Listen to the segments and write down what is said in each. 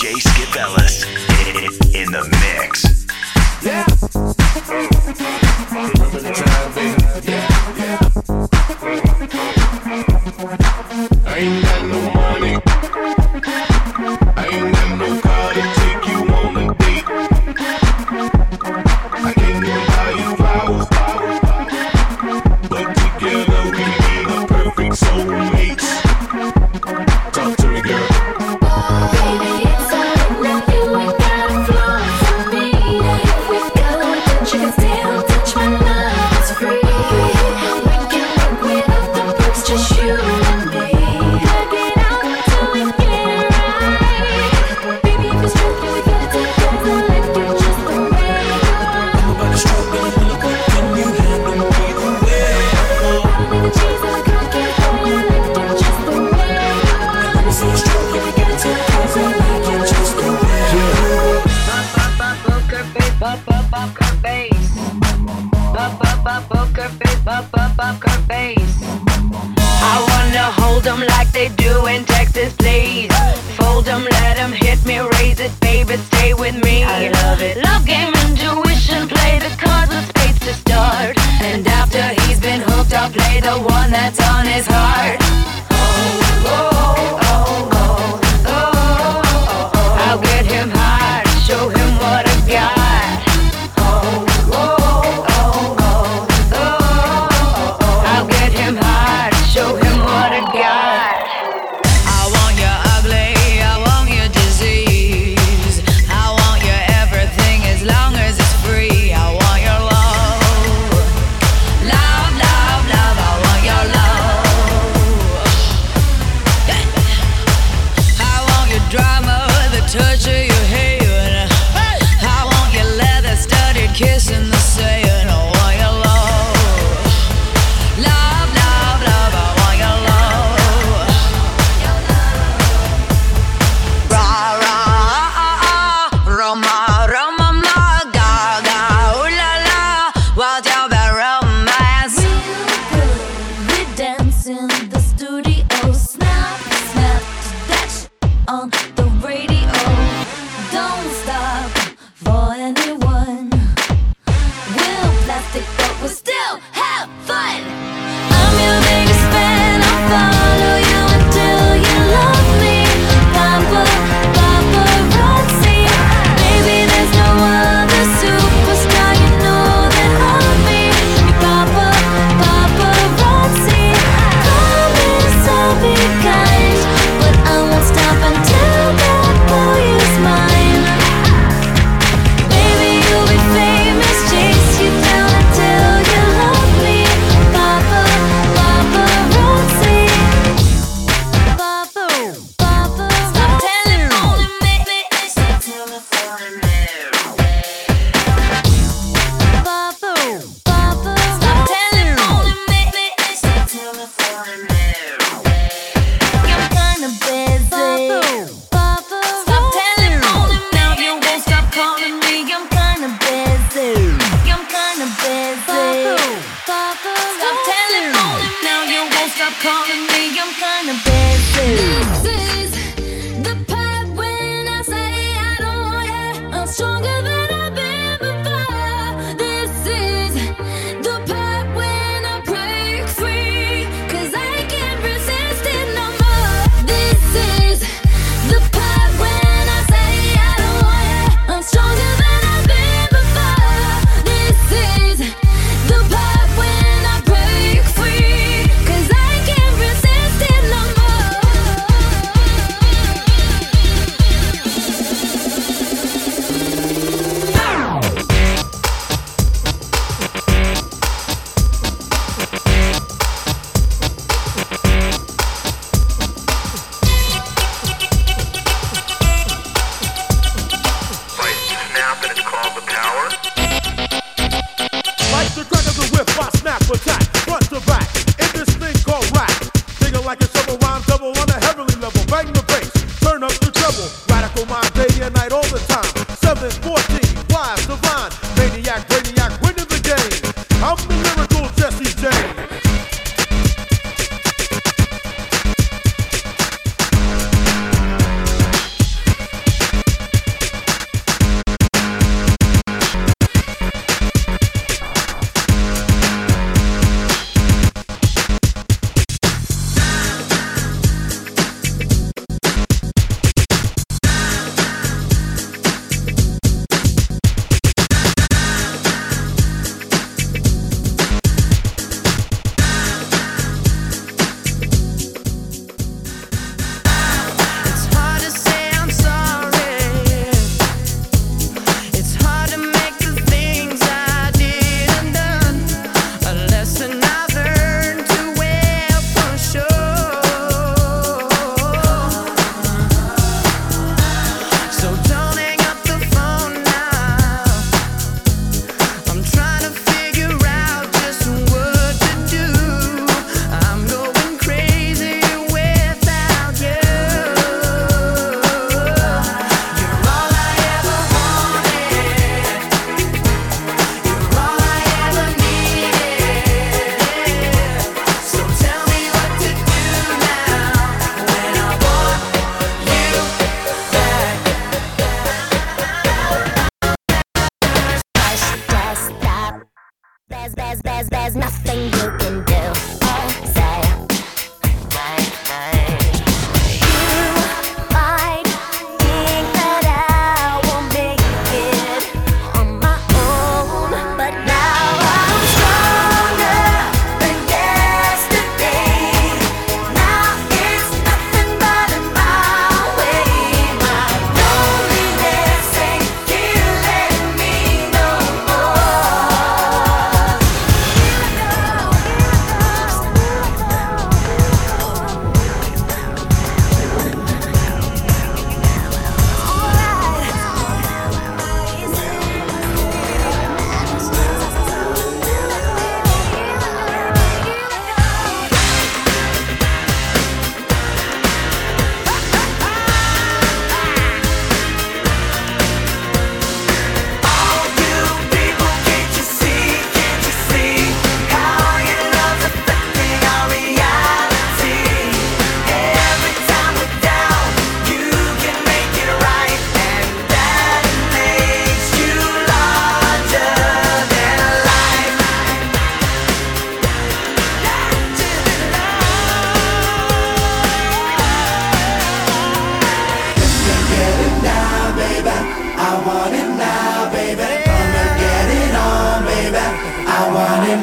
DJ Skip Ellis in the mix. Yeah. I ain't got no money. I ain't got no college.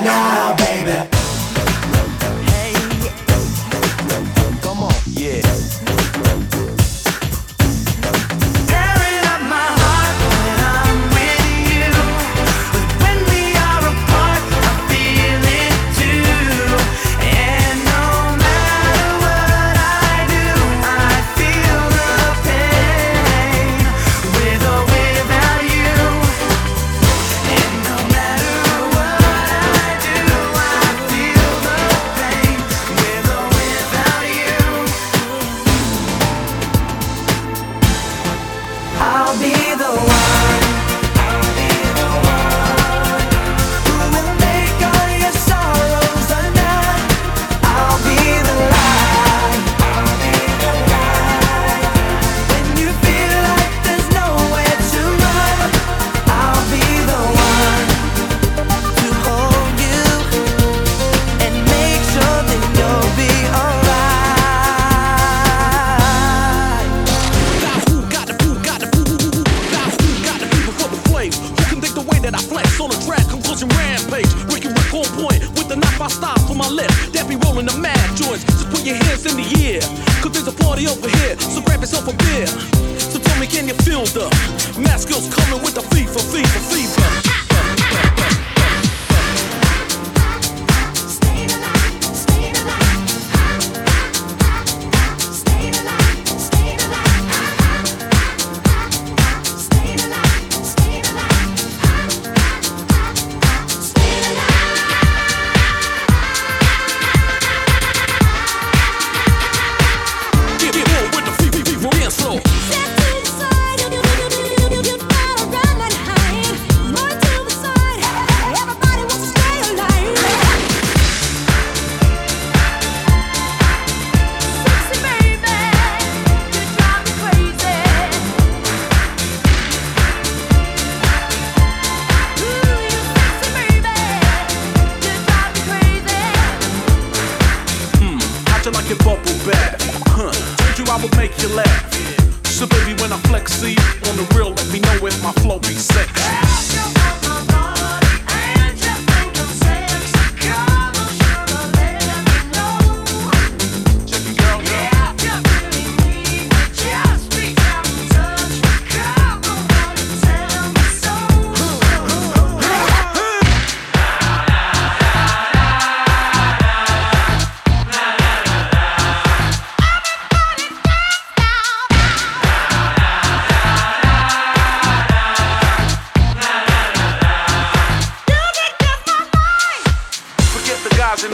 now.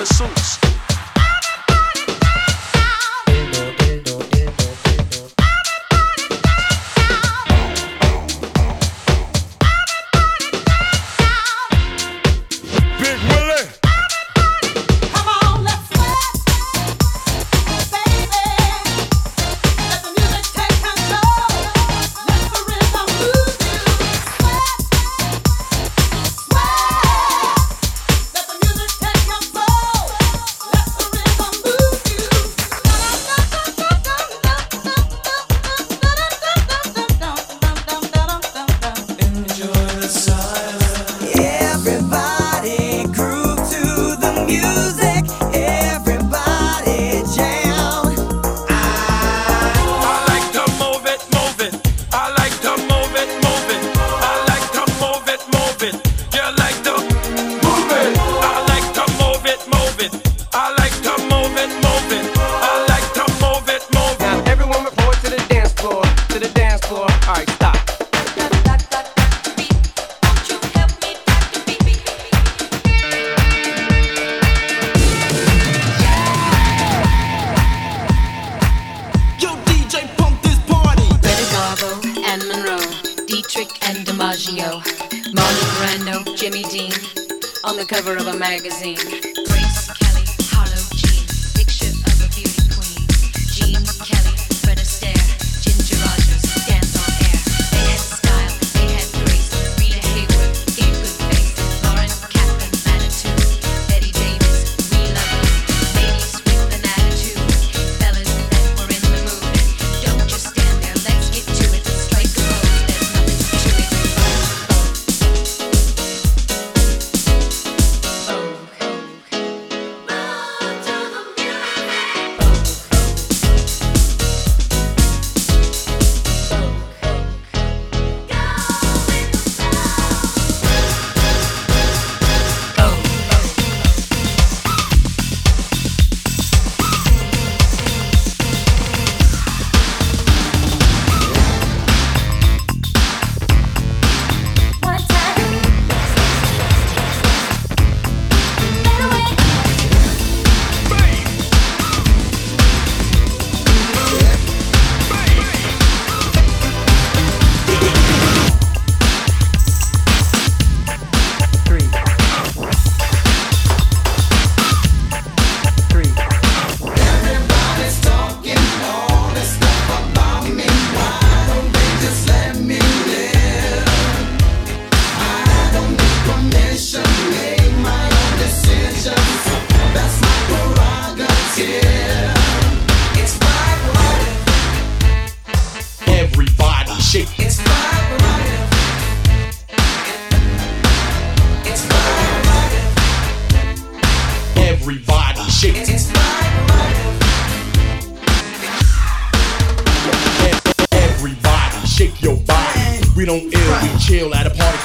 The the cover of a magazine.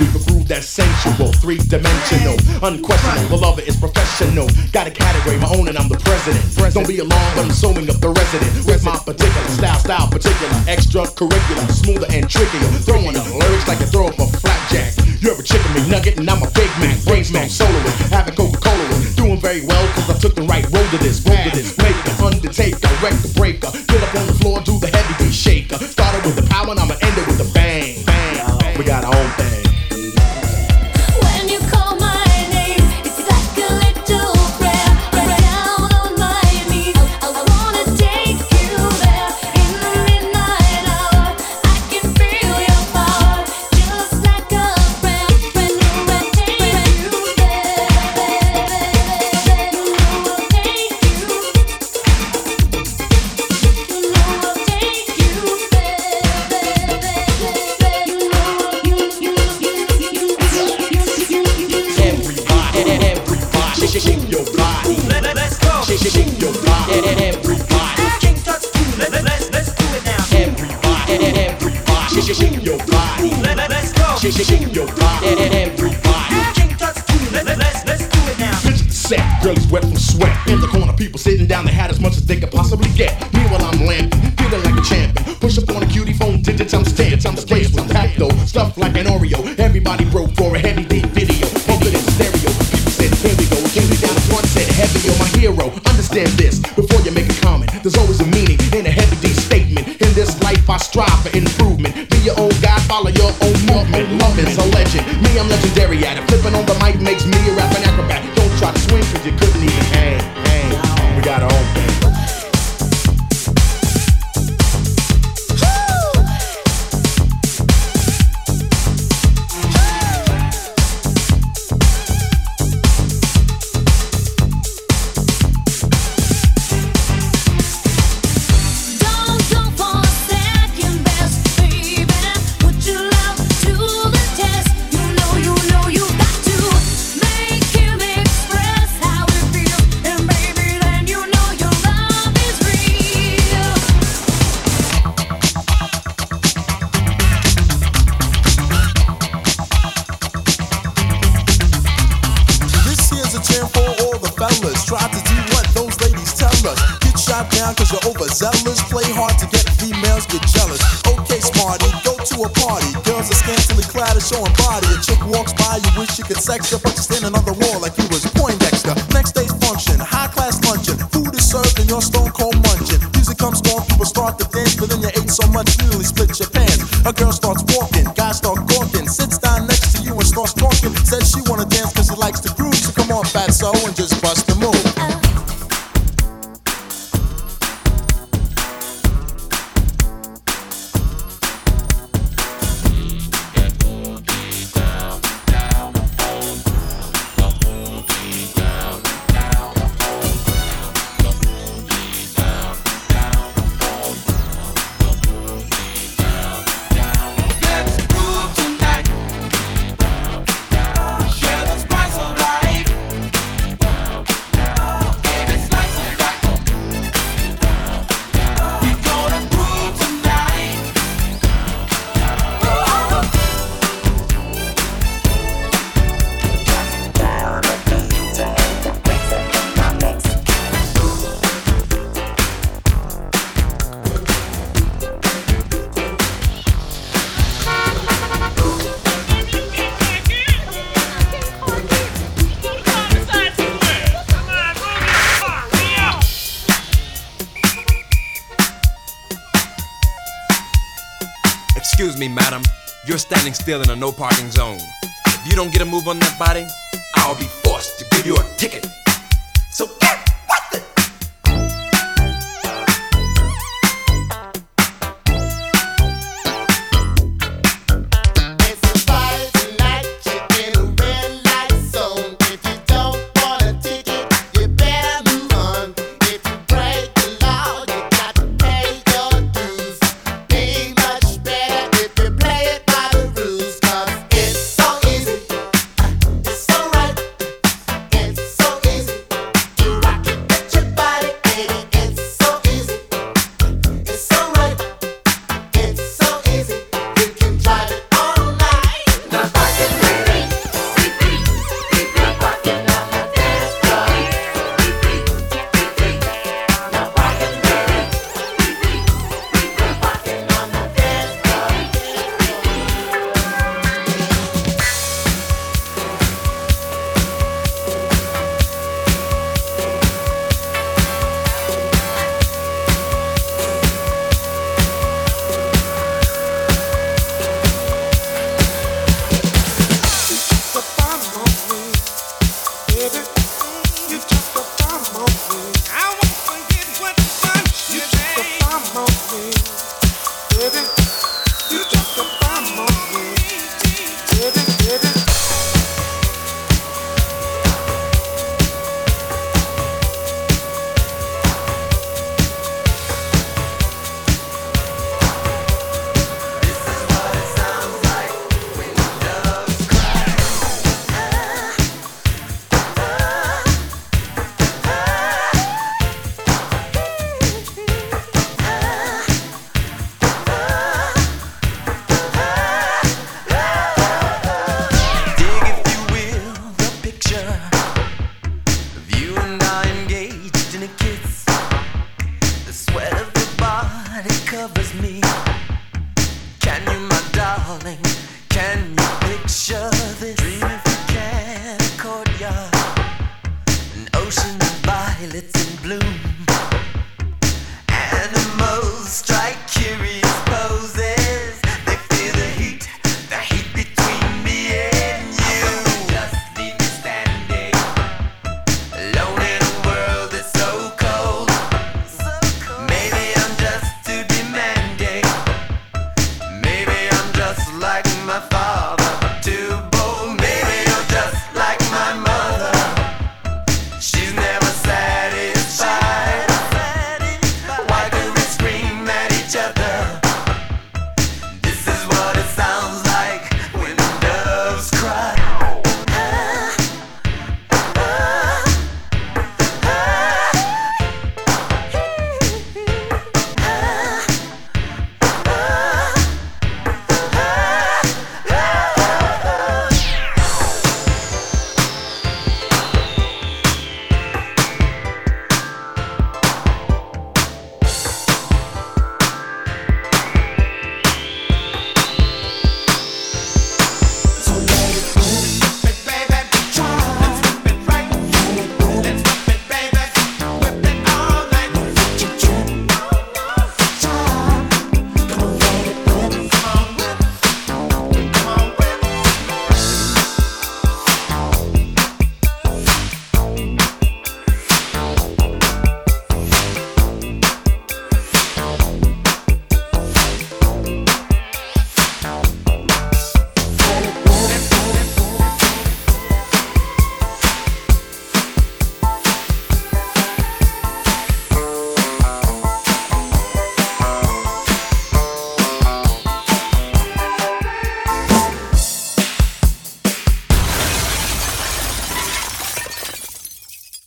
At a groove that's sensual, three dimensional, unquestionable. The lover is professional. Got a category, my own, and I'm the president. Don't be alarmed, but I'm sewing up the resident. With my particular style, style particular, extracurricular, smoother and trickier. Throwing up lyrics like a throw up a flapjack. You ever chicken McNugget and I'm a Big Mac, brain smack, soloist, having Coca-Cola with. Doing very well, cause I took the right road to this, road to this. Maker, undertaker, wreck the breaker. Get up on the floor, do the heavy beat shaker. Started with the power and I'ma end it with a bang, bang. We got our own thing. Everybody broke for a heavy you could sex her, but you're standing on the wall like you was Poindexter. Next day's function, high class luncheon. Food is served and you're stone cold munching. Music comes on, people start to dance, but then you ate so much you nearly split your pants. A girl starts walking, guys start gawking, sits down next to you and starts talking. Says she wanna dance cause she likes the groove, so come on, fatso, and just bust the move. Standing still in a no parking zone. If you don't get a move on that body, I'll be forced to give you a ticket. Darling, can